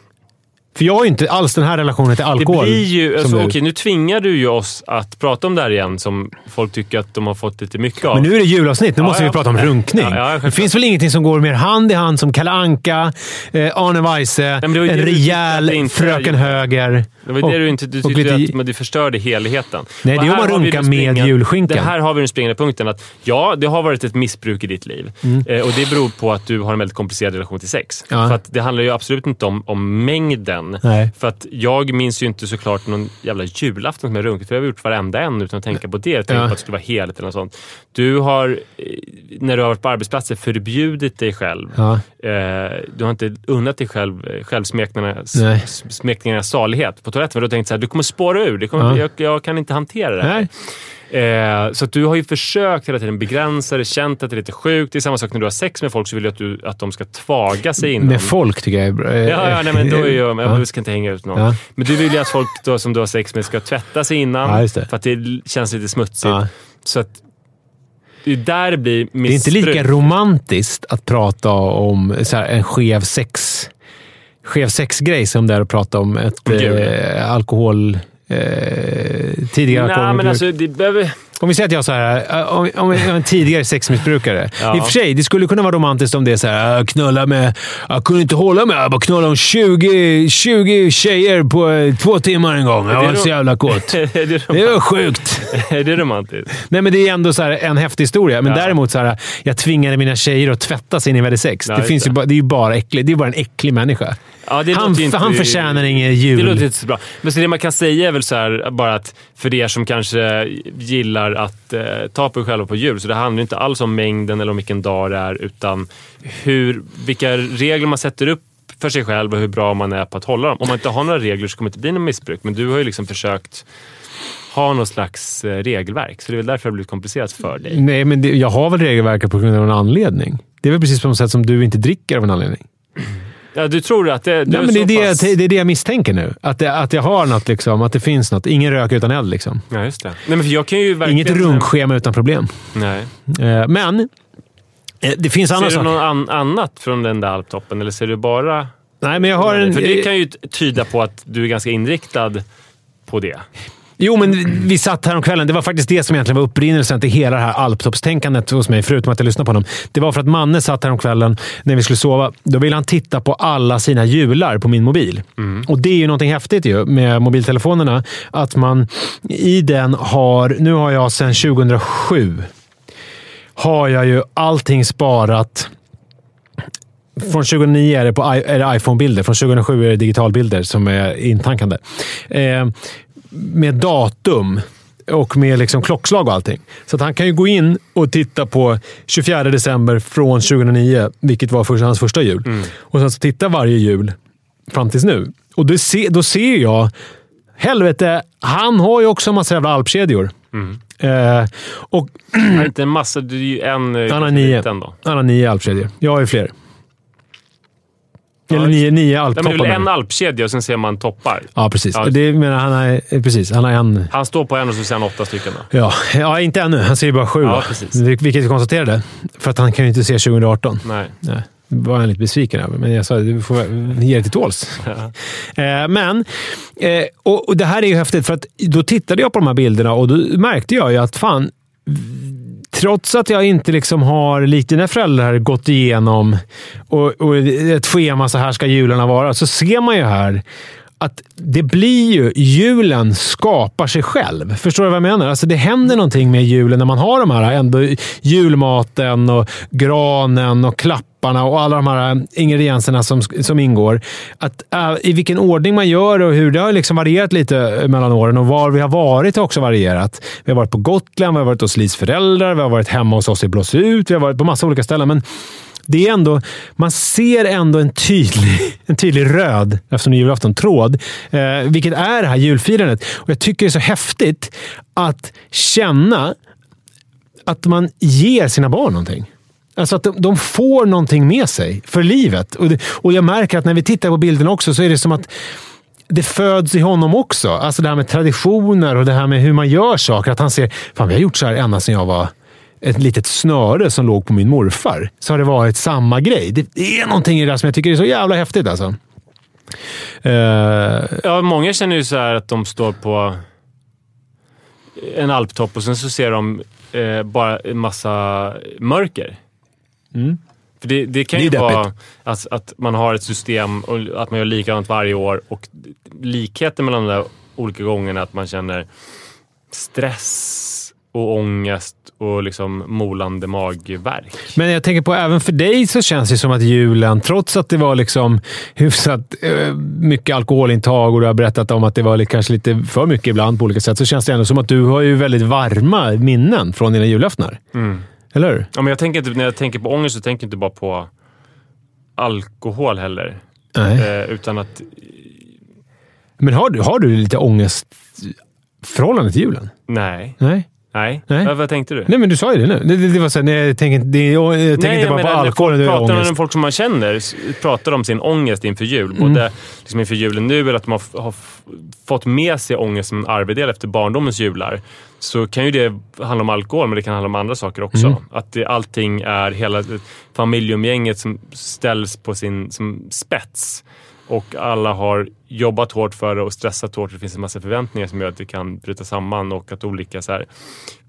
För jag har ju inte alls den här relationen till Det alkohol. blir ju... Alltså, okej, nu tvingar du ju oss att prata om det här igen, som folk tycker att de har fått lite mycket av. Men nu är det julavsnitt. Nu Ja, måste ja. vi prata om runkning. Ja, det finns väl ingenting som går mer hand i hand som Kalle Anka, eh, Arne Weise, det ju en det rejäl det inte- Fröken Höger. Det var och- det du inte... Du tyckte lite- att men du förstörde helheten. Nej, det är om man runkar med julskinkan. Det här har vi den springande punkten att ja, det har varit ett missbruk i ditt liv. Eh, och det beror på att du har en väldigt komplicerad relation till sex. Mm. För att det handlar ju absolut inte om, om mängden. Nej. För att jag minns ju inte såklart någon jävla julafton som jag runkat, för jag har gjort varenda en utan att tänka på det. Jag tänkte Ja. på att det skulle vara heligt eller något sånt. Du har, eh, när du har varit på arbetsplatser, förbjudit dig själv. Ja. Eh, du har inte unnat dig själv eh, självsmekningarnas, salighet på toaletten. För du har tänkt så här, du kommer spåra ur. Kommer, Ja. jag, jag kan inte hantera det här. Nej. Eh, så du har ju försökt hela tiden begränsa det, känt att det är lite sjukt. Det är samma sak när du har sex med folk så vill du att, du, att de ska tvaga sig innan. Med folk tycker jag är bra. Ja, ja nej, men då är jag, Ja. jag ska inte hänga ut någon. Ja. Men du vill ju att folk då, som du har sex med ska tvätta sig innan. Ja, just det. För att det känns lite smutsigt. Så att det är där det blir missbruk. Det är inte lika romantiskt att prata om här, en skev sex skev sexgrej som det är att prata om ett eh, alkohol... Eh, tidigare Nej, men alltså det behöver... Om vi säger att jag, så här, äh, om, om jag är en tidigare sexmissbrukare. Ja. I och för sig, det skulle kunna vara romantiskt om det är så här, knulla med... Jag kunde inte hålla mig. Jag bara knullade om 20, 20 tjejer på eh, två timmar en gång. Jag var så jävla kåt. <laughs> det var sjukt. <laughs> är det romantiskt? Nej, men det är ändå så här en häftig historia. Men Ja. däremot, så här, jag tvingade mina tjejer att tvätta sig innan vi hade sex. Ja, det, finns det. Ju bara, det är ju bara äckligt. Det är bara en äcklig människa. Ja, det Han, inte, han förtjänar ingen Det jul. låter inte så bra. Men så det man kan säga är väl så här, bara att för er som kanske gillar att eh, ta på er själva på jul, så det handlar inte alls om mängden eller om vilken dag det är, utan hur, vilka regler man sätter upp för sig själv och hur bra man är på att hålla dem. Om man inte har några regler så kommer det inte bli något missbruk, men du har ju liksom försökt ha någon slags eh, regelverk, så det är väl därför det har blivit komplicerat för dig. Nej, men det, jag har väl regelverket på grund av en anledning. Det är väl precis på samma sätt som du inte dricker av en anledning. Ja, du tror att det, Nej, men det, är det, pass... jag- det är det jag misstänker nu. Att, det, att jag har något, liksom, att det finns något. Ingen rök utan eld. Liksom. Ja, just det. Nej, men jag kan ju verkligen... Inget runkschema utan problem. Nej. Eh, Men eh, det finns andra Ser du saker. något an annat från den där alptoppen eller ser du bara... Nej, men jag har en... För det kan ju tyda på att du är ganska inriktad på det. Jo, men vi- vi satt här om kvällen. Det var faktiskt det som egentligen var upprinnelsen till hela det här alptoppstänkandet hos mig, förutom att jag lyssnade på honom. Det var för att Manne satt här om kvällen när vi skulle sova. Då ville han titta på alla sina jular på min mobil. Och det är ju någonting häftigt ju med mobiltelefonerna. Att man i den har... Nu har jag sedan 2007 har jag ju allting sparat från 2009 är det, på, är det iPhone-bilder. Från 2007 är det digitalbilder som är intankande. Eh, med datum och med liksom klockslag och allting. Så att han kan ju gå in och titta på 24 december från 2009, vilket var först, hans första jul. Och sen så titta varje jul fram tills nu. Och då, se, då ser jag... Helvete, han har ju också en massa jävla alpkedjor. Eh, och inte en massa. Det är ju en eh, Han har nio. han har nio alpkedjor. Jag har ju fler. Ja, Eller nio, nio Nej, men det är alptoppar. väl en alpkedja och sen ser man toppar. Ja, precis. Ja. Det menar han är, eh, precis. Han har en... Han står på en och så ser han åtta stycken. Då. Ja, ja, inte ännu. Han ser ju bara sju. Ja, precis. Vil- Vilket vi konstaterade. För att han kan ju inte se 2018. Nej. Nej, var jag lite besviken över, men jag sa du får väl ge det till tåls. <laughs> Eh, men, eh, och, och det här är ju häftigt, för att då tittade jag på de här bilderna och då märkte jag ju att fan, trots att jag inte liksom har, likt dina föräldrar, gått igenom och, och ett schema, så här ska jularna vara, så ser man ju här att det blir ju, julen skapar sig själv. Förstår du vad jag menar? Alltså det händer någonting med julen när man har de här ändå julmaten och granen och klapparna och alla de här eh, ingredienserna som, som ingår. Att, äh, I vilken ordning man gör och hur det har liksom varierat lite eh, mellan åren och var vi har varit har också varierat. Vi har varit på Gotland, vi har varit hos Lis föräldrar, vi har varit hemma hos oss i Blåsut, vi har varit på massa olika ställen. Men det är ändå, man ser ändå en tydlig, <laughs> en tydlig röd, eftersom det är julafton, tråd. Eh, vilket är det här julfirandet. Och jag tycker det är så häftigt att känna att man ger sina barn någonting. Alltså att de, de får någonting med sig för livet. Och, det, och jag märker att när vi tittar på bilden också så är det som att det föds i honom också. Alltså det här med traditioner och det här med hur man gör saker. Att han ser, fan vi har gjort så här ända sedan jag var ett litet snöre som låg på min morfar. Så har det varit samma grej. Det, är någonting i det där som jag tycker är så jävla häftigt alltså. Eh, Ja, många känner ju så här att de står på en alptopp och sen så ser de eh, bara en massa mörker. Mm. För det, det kan Det ju deppigt. vara att, att man har ett system och att man gör likadant varje år och likheten mellan de där olika gångerna att man känner stress och ångest och liksom molande magvärk. Men jag tänker på, även för dig så känns det som att julen, trots att det var liksom hyfsat eh, mycket alkoholintag och du har berättat om att det var kanske lite för mycket ibland på olika sätt, så känns det ändå som att du har ju väldigt varma minnen från dina julaftnar. Eller hur? Ja, men jag tänker inte, när jag tänker på ångest så tänker jag inte bara på alkohol heller. Nej. Eh, utan att Men har du, har du lite ångestförhållande till julen? Nej. Nej. Nej. Nej. Vad, vad tänkte du? Nej, men du sa ju det nu. Det, det, det var så här, nej, jag tänker, det, jag tänker Nej, inte bara på när alkoholen. Folk Det är pratar ångest. med folk som man känner s- pratar om sin ångest inför jul. Mm. Både liksom inför julen nu eller att de har, f- har f- fått med sig ångest som en arvedel efter barndomens jular. Så kan ju det handla om alkohol, men det kan handla om andra saker också. Mm. Att det, allting är hela familjeumgänget som ställs på sin som spets. Och alla har jobbat hårt för det och stressat hårt. Det finns en massa förväntningar som gör att det kan bryta samman och att olika så här,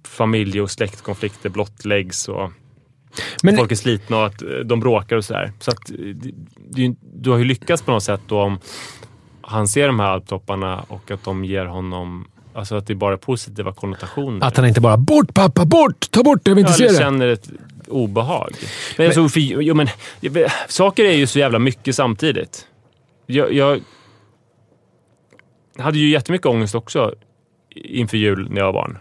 familje och släktkonflikter blottläggs. Och Men- folk är slitna och att eh, de bråkar och sådär. Så att eh, ju- du har ju lyckats på något sätt då om han ser de här alptopparna och att de ger honom Alltså att det är bara positiva konnotationer. Att han inte bara “Bort pappa, bort! Ta bort det, jag vill ja, inte se eller det”. känner ett obehag. Men, alltså, för, jo, men, saker är ju så jävla mycket samtidigt. Jag, jag hade ju jättemycket ångest också inför jul när jag var barn.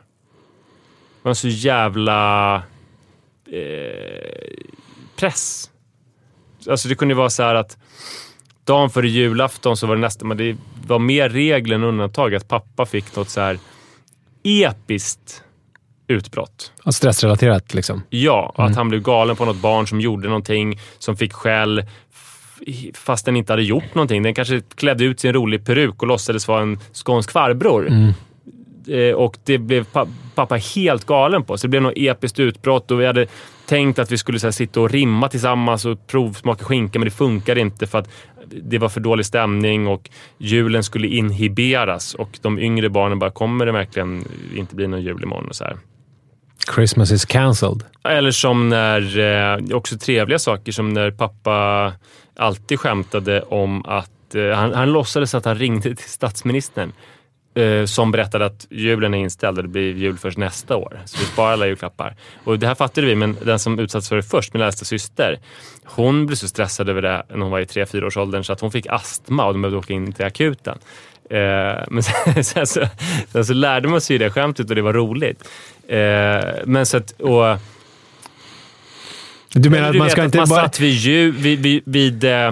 Det var så jävla eh, press. Alltså det kunde ju vara så här att dagen före julafton så var det nästan, men det var mer regel än undantag att pappa fick något så här episkt utbrott. Ja, Stressrelaterat liksom. Ja, att han blev galen på något barn som gjorde någonting, som fick skäll fast den inte hade gjort någonting. Den kanske klädde ut sin rolig peruk och låtsades vara en skånsk farbror. Eh, och det blev pa- pappa helt galen på. Så det blev något episkt utbrott och vi hade tänkt att vi skulle så här, sitta och rimma tillsammans och provsmaka skinka, men det funkade inte för att det var för dålig stämning och julen skulle inhiberas och de yngre barnen bara, kommer det verkligen inte bli någon jul imorgon? Och så här. Christmas is cancelled. Eller som när, eh, också trevliga saker, som när pappa alltid skämtade om att eh, han, han låtsades att han ringde till statsministern eh, som berättade att julen är inställd och det blir jul först nästa år. Så vi sparar alla julklappar. Och det här fattade vi, men den som utsattes för det först, min äldsta syster, hon blev så stressad över det när hon var i 3-4 års åldern så att hon fick astma och de behövde åka in till akuten. Eh, men <laughs> sen, sen, så, sen så lärde man sig det skämtet och det var roligt. Eh, men så att, och, du menar att du man ska att inte man bara... satt vid, ju, vid, vid, vid, eh,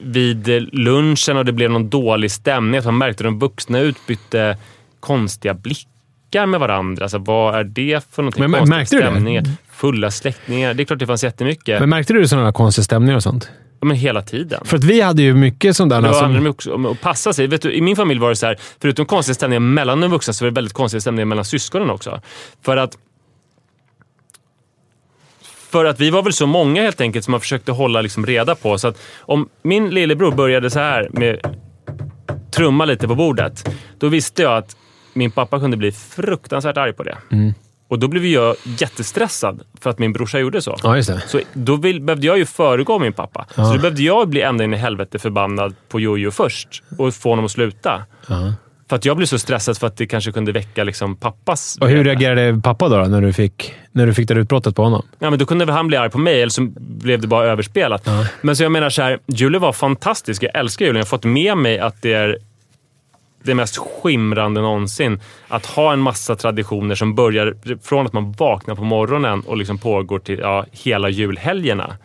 vid eh, lunchen och det blev någon dålig stämning. Att man märkte att de vuxna utbytte konstiga blickar med varandra. Alltså, vad är det för någonting? Men Konstiga märkte du det? stämningar, Fulla släktingar. Det är klart det fanns jättemycket. Men märkte du sådana konstiga stämningar och sånt? Ja, men hela tiden. För att vi hade ju mycket sånt där. Det som- handlar också om att passa sig. Vet du, I min familj var det så här, förutom konstiga stämningar mellan de vuxna så var det väldigt konstiga stämningar mellan syskonen också. För att för att vi var väl så många helt enkelt som man försökte hålla liksom reda på. Så att om min lillebror började så här med trumma lite på bordet, då visste jag att min pappa kunde bli fruktansvärt arg på det. Och då blev jag jättestressad för att min brorsa gjorde så. Ja, just det. Så då vill, behövde jag ju föregå min pappa. Så då behövde jag bli ända in i helvete förbannad på Jojo först och få honom att sluta. För att jag blev så stressad för att det kanske kunde väcka liksom pappas... Och hur reagerade pappa då, då när, du fick, när du fick det utbrottet på honom? Ja, men då kunde väl han bli arg på mig, eller så blev det bara överspelat. Men så jag menar så här, julen var fantastisk. Jag älskar julen. Jag har fått med mig att det är det mest skimrande någonsin. Att ha en massa traditioner som börjar från att man vaknar på morgonen och liksom pågår till ja, hela julhelgerna.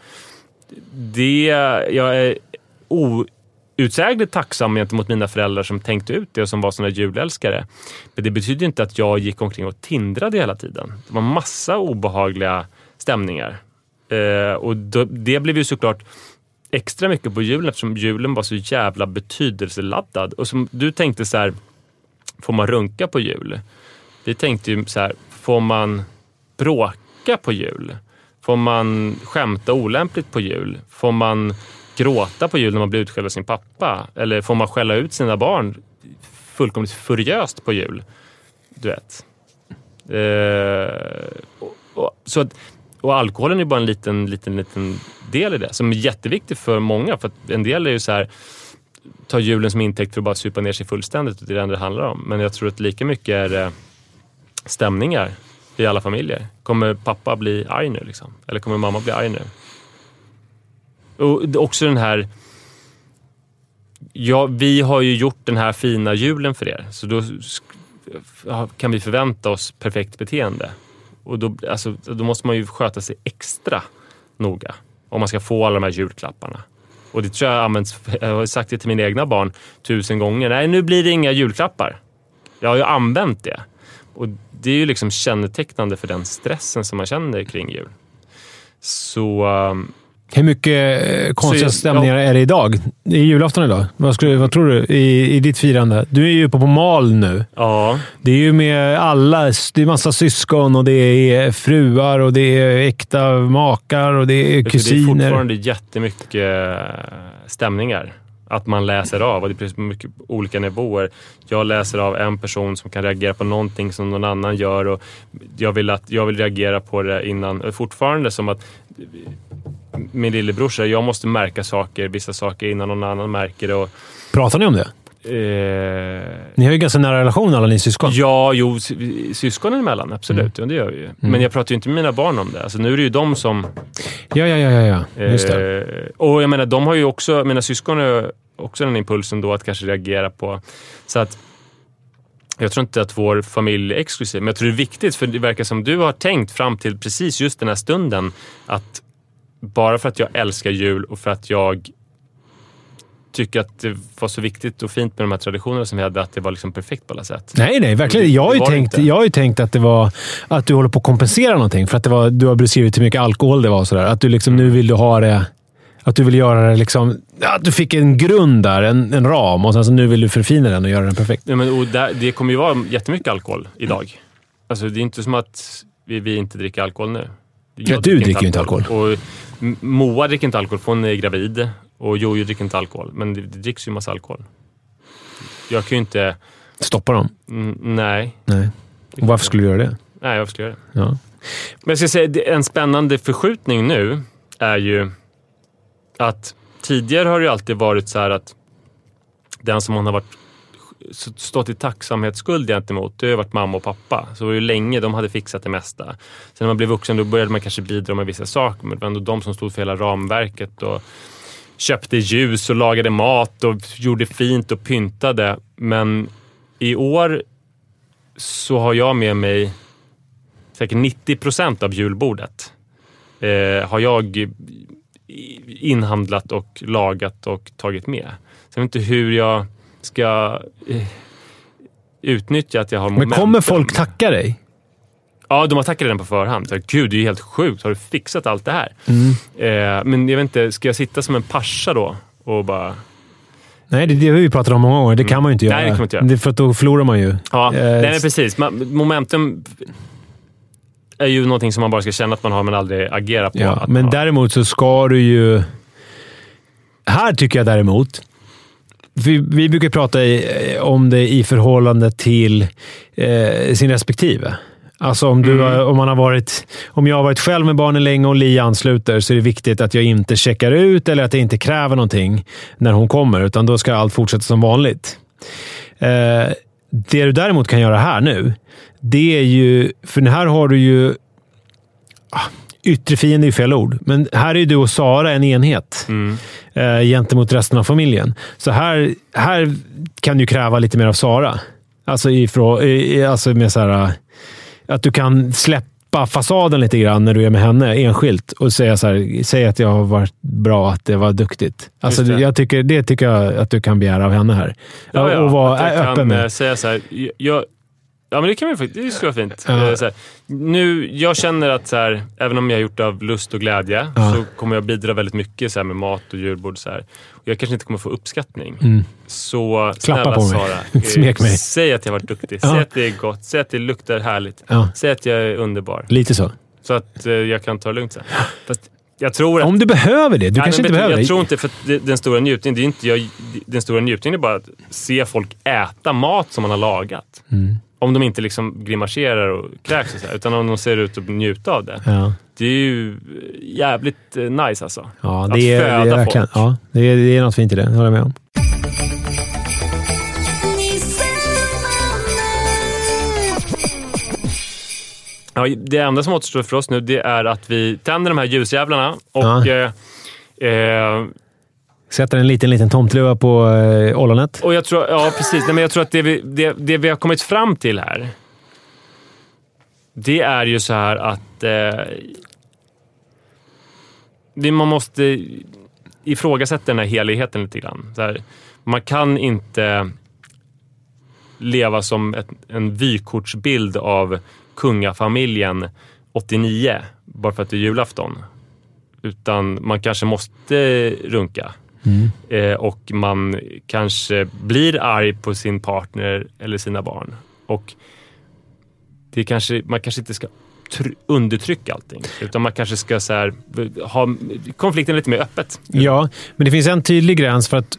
Det, jag är utsägligt tacksam gentemot mina föräldrar som tänkte ut det och som var såna julälskare. Men det betyder inte att jag gick omkring och tindrade hela tiden. Det var massa obehagliga stämningar. Eh, och då, det blev ju såklart extra mycket på julen eftersom julen var så jävla betydelseladdad. Och som du tänkte så här, får man runka på jul? Vi tänkte ju så här, får man bråka på jul? Får man skämta olämpligt på jul? Får man gråta på jul när man blir utskälld av sin pappa? Eller får man skälla ut sina barn fullkomligt furiöst på jul? Du vet. Eh, och, och, så att, och alkoholen är bara en liten, liten, liten del i det som är jätteviktig för många. För att en del är ju så här, ta julen som intäkt för att bara supa ner sig fullständigt. och Det är det enda det handlar om. Men jag tror att lika mycket är det stämningar i alla familjer. Kommer pappa bli arg nu? Liksom? Eller kommer mamma bli arg nu? Och också den här... Ja, vi har ju gjort den här fina julen för er, så då kan vi förvänta oss perfekt beteende. Och då, alltså, då måste man ju sköta sig extra noga om man ska få alla de här julklapparna. Och det tror jag används, jag har sagt det till mina egna barn tusen gånger. Nej, nu blir det inga julklappar. Jag har ju använt det. Och det är ju liksom kännetecknande för den stressen som man känner kring jul. Så um, hur mycket eh, konstiga Så- stämningar är det idag? Det är julafton idag. Vad, skulle, vad tror du i, i ditt firande? Du är ju uppe på Mal nu. ja, Det är ju med alla. Det är massa syskon och det är fruar och det är äkta makar och det är du, det är kusiner. fortfarande jättemycket stämningar. Att man läser av och det finns mycket olika nivåer. Jag läser av en person som kan reagera på någonting som någon annan gör och jag vill, att, jag vill reagera på det innan. Fortfarande som att min lillebrorsa, jag måste märka saker, vissa saker innan någon annan märker det. Och, Pratar ni om det? eh, Ni har ju ganska nära relation alla ni syskon. Ja, jo, sy- syskonen emellan, absolut. Ja, det gör vi ju. Men jag pratar ju inte med mina barn om det. Alltså, nu är det ju de som... Ja, ja, ja. ja, ja. Just det. Eh, och jag menar, de har ju också, mina syskon har ju också den impulsen då att kanske reagera på. Så att jag tror inte att vår familj är exklusiv, men jag tror det är viktigt för det verkar som du har tänkt fram till precis just den här stunden att bara för att jag älskar jul och för att jag tycker att det var så viktigt och fint med de här traditionerna som vi hade, att det var liksom perfekt på alla sätt. Nej, nej, verkligen. Det- Jag har, ju tänkt, inte. jag har ju tänkt att det var att du håller på att kompensera någonting. För att det var, du har beskrivit hur mycket alkohol det var och sådär. Att du liksom nu vill du ha det... Att du vill göra det liksom... Att du fick en grund där, en, en ram och sen så nu vill du förfina den och göra den perfekt. Ja, men, och där, det kommer ju vara jättemycket alkohol idag. Alltså, det är inte som att vi, vi inte dricker alkohol nu. Jag du dricker ju inte Och M- Moa dricker inte alkohol för hon är gravid. Och Jojo dricker inte alkohol. Men det, det dricks ju massa alkohol. Jag kan ju inte... Stoppa dem. Mm, nej. Nej. Och varför skulle du göra det? Nej, varför ska jag göra det? Ja. Men jag ska säga, en spännande förskjutning nu är ju att tidigare har det ju alltid varit så här att den som man har varit stått i tacksamhetsskuld gentemot, det har ju varit mamma och pappa. Så det var ju länge de hade fixat det mesta. Sen när man blev vuxen då började man kanske bidra med vissa saker, men det var ändå de som stod för hela ramverket och köpte ljus och lagade mat och gjorde fint och pyntade. Men i år så har jag med mig säkert 90 procent av julbordet. Eh, har jag inhandlat och lagat och tagit med. Sen vet jag inte hur jag ska... Eh, utnyttja att jag har Men momentum. kommer folk tacka dig? Ja, de har tackat redan på förhand. Så, Gud, det är ju helt sjukt. Har du fixat allt det här? Mm. Eh, men jag vet inte, ska jag sitta som en pascha då och bara... Nej, det är det vi pratat om många gånger. Det kan man ju inte göra. Nej, det kan man inte göra. Det är för att då förlorar man ju. Ja, Eh, nej men precis. Momentum är ju någonting som man bara ska känna att man har men aldrig agera på. Ja, men däremot så ska du ju... Här tycker jag däremot... Vi, vi brukar prata i, om det i förhållande till eh, sin respektive. Alltså om, du, har- om, man har varit, om jag har varit själv med barnen länge och Li ansluter så är det viktigt att jag inte checkar ut eller att jag inte kräver någonting när hon kommer, utan då ska allt fortsätta som vanligt. Eh, det du däremot kan göra här nu, det är ju... För här har du ju yttre fiende är fel ord, men här är du och Sara en enhet Mm. Eh, gentemot resten av familjen. Så här, här kan du kräva lite mer av Sara. Alltså, ifrån, i, alltså med så här, eh, att du kan släppa fasaden lite grann när du är med henne enskilt och säga så här, säg att jag har varit bra, att det var duktigt. Alltså, det. Jag tycker, det tycker jag att du kan begära av henne här. Ja, ja, och vara öppen kan med. eh, säga så här, jag, ja men det kan vi faktiskt, det skulle vara fint. Ja. Eh, här, nu, jag känner att så här, även om jag har gjort det av lust och glädje Ja. så kommer jag bidra väldigt mycket så här, med mat och julbord. Så här. Och jag kanske inte kommer få uppskattning. Mm. Så Klappa snälla på mig. Sara, <laughs> eh, Smek mig. säg att jag har varit duktig. Ja. Säg att det är gott. Säg att det luktar härligt. Säg att jag är underbar. lite så. Så att eh, jag kan ta det lugnt sen. Fast jag tror att Om du behöver det. Du Nej, kanske inte behöver Jag det. tror inte, för det, den stora njutningen, det är inte jag, den stora njutningen är bara att se folk äta mat som man har lagat. Mm. Om de inte liksom grimaserar och kräks och så här, utan om de ser ut att njuta av det. Ja. Det är ju jävligt eh, nice alltså. Ja, Att det är, det är föda verkligen. folk. Ja, det är, det är något fint i det. Det håller jag med om. Ja, det enda som återstår för oss nu det är att vi tänder de här ljusjävlarna och Ja. eh, eh, Sätter en liten, liten tomtluva på eh, ollonet. Och jag tror, ja precis. Nej, men jag tror att det vi, det, det vi har kommit fram till här, det är ju så här att eh, det, man måste ifrågasätta den här heligheten lite grann. Så här, man kan inte leva som ett, en vykortsbild av kungafamiljen 89 bara för att det är julafton. Utan man kanske måste runka. Eh, och man kanske blir arg på sin partner eller sina barn. Och det kanske, man kanske inte ska tr- undertrycka allting. Utan man kanske ska så här, ha konflikten lite mer öppet. Ja, men det finns en tydlig gräns för att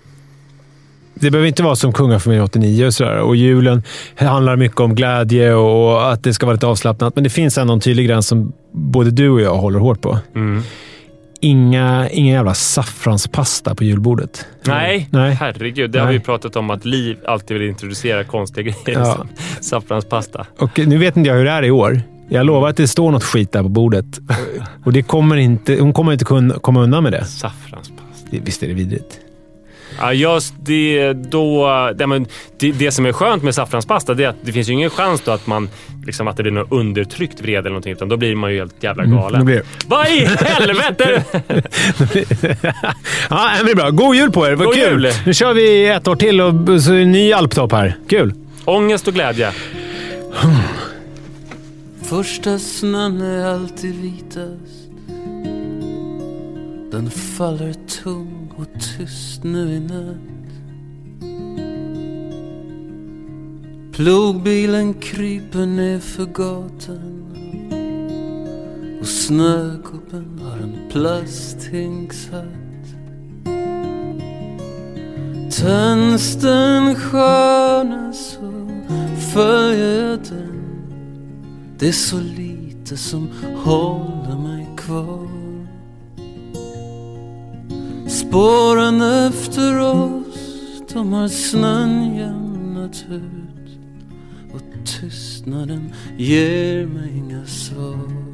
det behöver inte vara som kungafamiljen 89 och sådär. Och julen handlar mycket om glädje och att det ska vara lite avslappnat. Men det finns ändå en tydlig gräns som både du och jag håller hårt på. Mm. Inga, inga jävla saffranspasta på julbordet. Nej, Nej. herregud. Det har Nej. vi pratat om att Liv alltid vill introducera konstiga grejer. Ja. Som saffranspasta. Och nu vet inte jag hur det är i år. Jag lovar att det står något skit där på bordet. <laughs> Och det kommer inte, hon kommer inte kunna komma undan med det. Saffranspasta. Visst är det vidrigt? Ja, just det, då, det, men, det, det som är skönt med saffranspasta det är att det finns ju ingen chans då att, man, liksom, att det blir något undertryckt vrede eller någonting. Utan då blir man ju helt jävla galen. Mm, blir. Vad i helvete! <laughs> Ja, det är bra. God jul på er! Vad God kul! jul! Nu kör vi ett år till och så är det en ny alptopp här. Kul! Ångest och glädje. <sighs> Första snön är alltid vitast Den faller tung och tyst nu i natt. Plogbilen kryper ner för gatan. Och snögubben har en plasthinkshatt Tänds den stjärna så följer jag den det är så lite som håller mig kvar. Spåren efter oss, de har snön jämnat ut. Och tystnaden ger mig inga svar.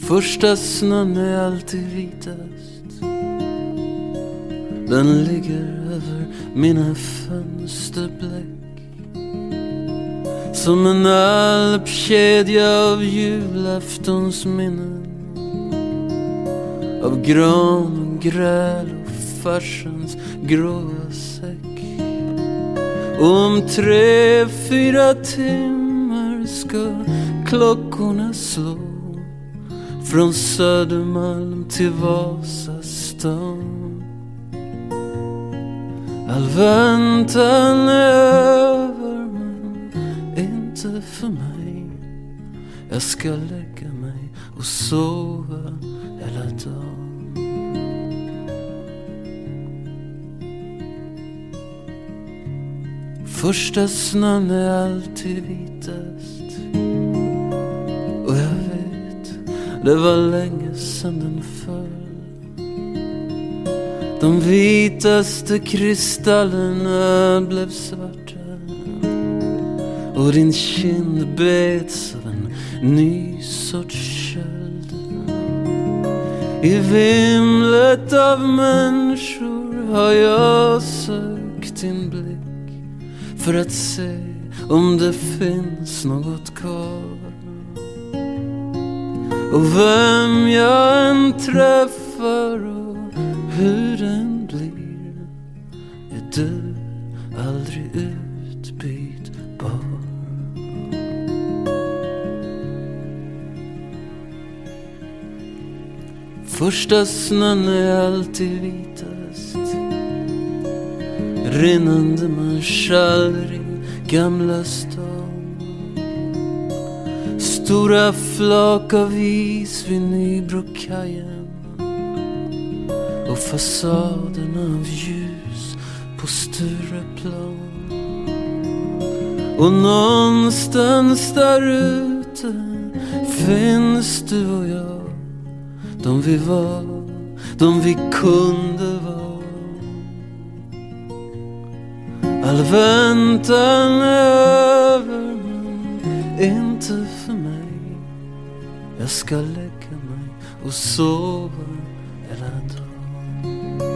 Första snön är alltid vitast. Den ligger över mina fönsterbläck som en alpkedja av julaftonsminnen Av gran och gräl och farsans gråa säck. Och om tre, fyra timmar ska klockorna slå från Södermalm till Vasastan. All väntan är över inte för mig. Jag ska lägga mig och sova hela dagen. Första snön är alltid vitast. Och jag vet, det var länge sedan den föll. De vitaste kristallerna blev svarta. Och din kind bets av en ny sorts köld. I vimlet av människor har jag sökt din blick för att se om det finns något kvar. Och vem jag än träffar och hur den blir är du Första snön är alltid vitast. Rinnande marschaller i Gamla stan. Stora flak av is vid Nybrokajen. Och fasaden av ljus på Stureplan. Och någonstans där ute finns du och jag. De vi var, de vi kunde vara. All väntan är över men inte för mig. Jag ska lägga mig och sova hela dagen.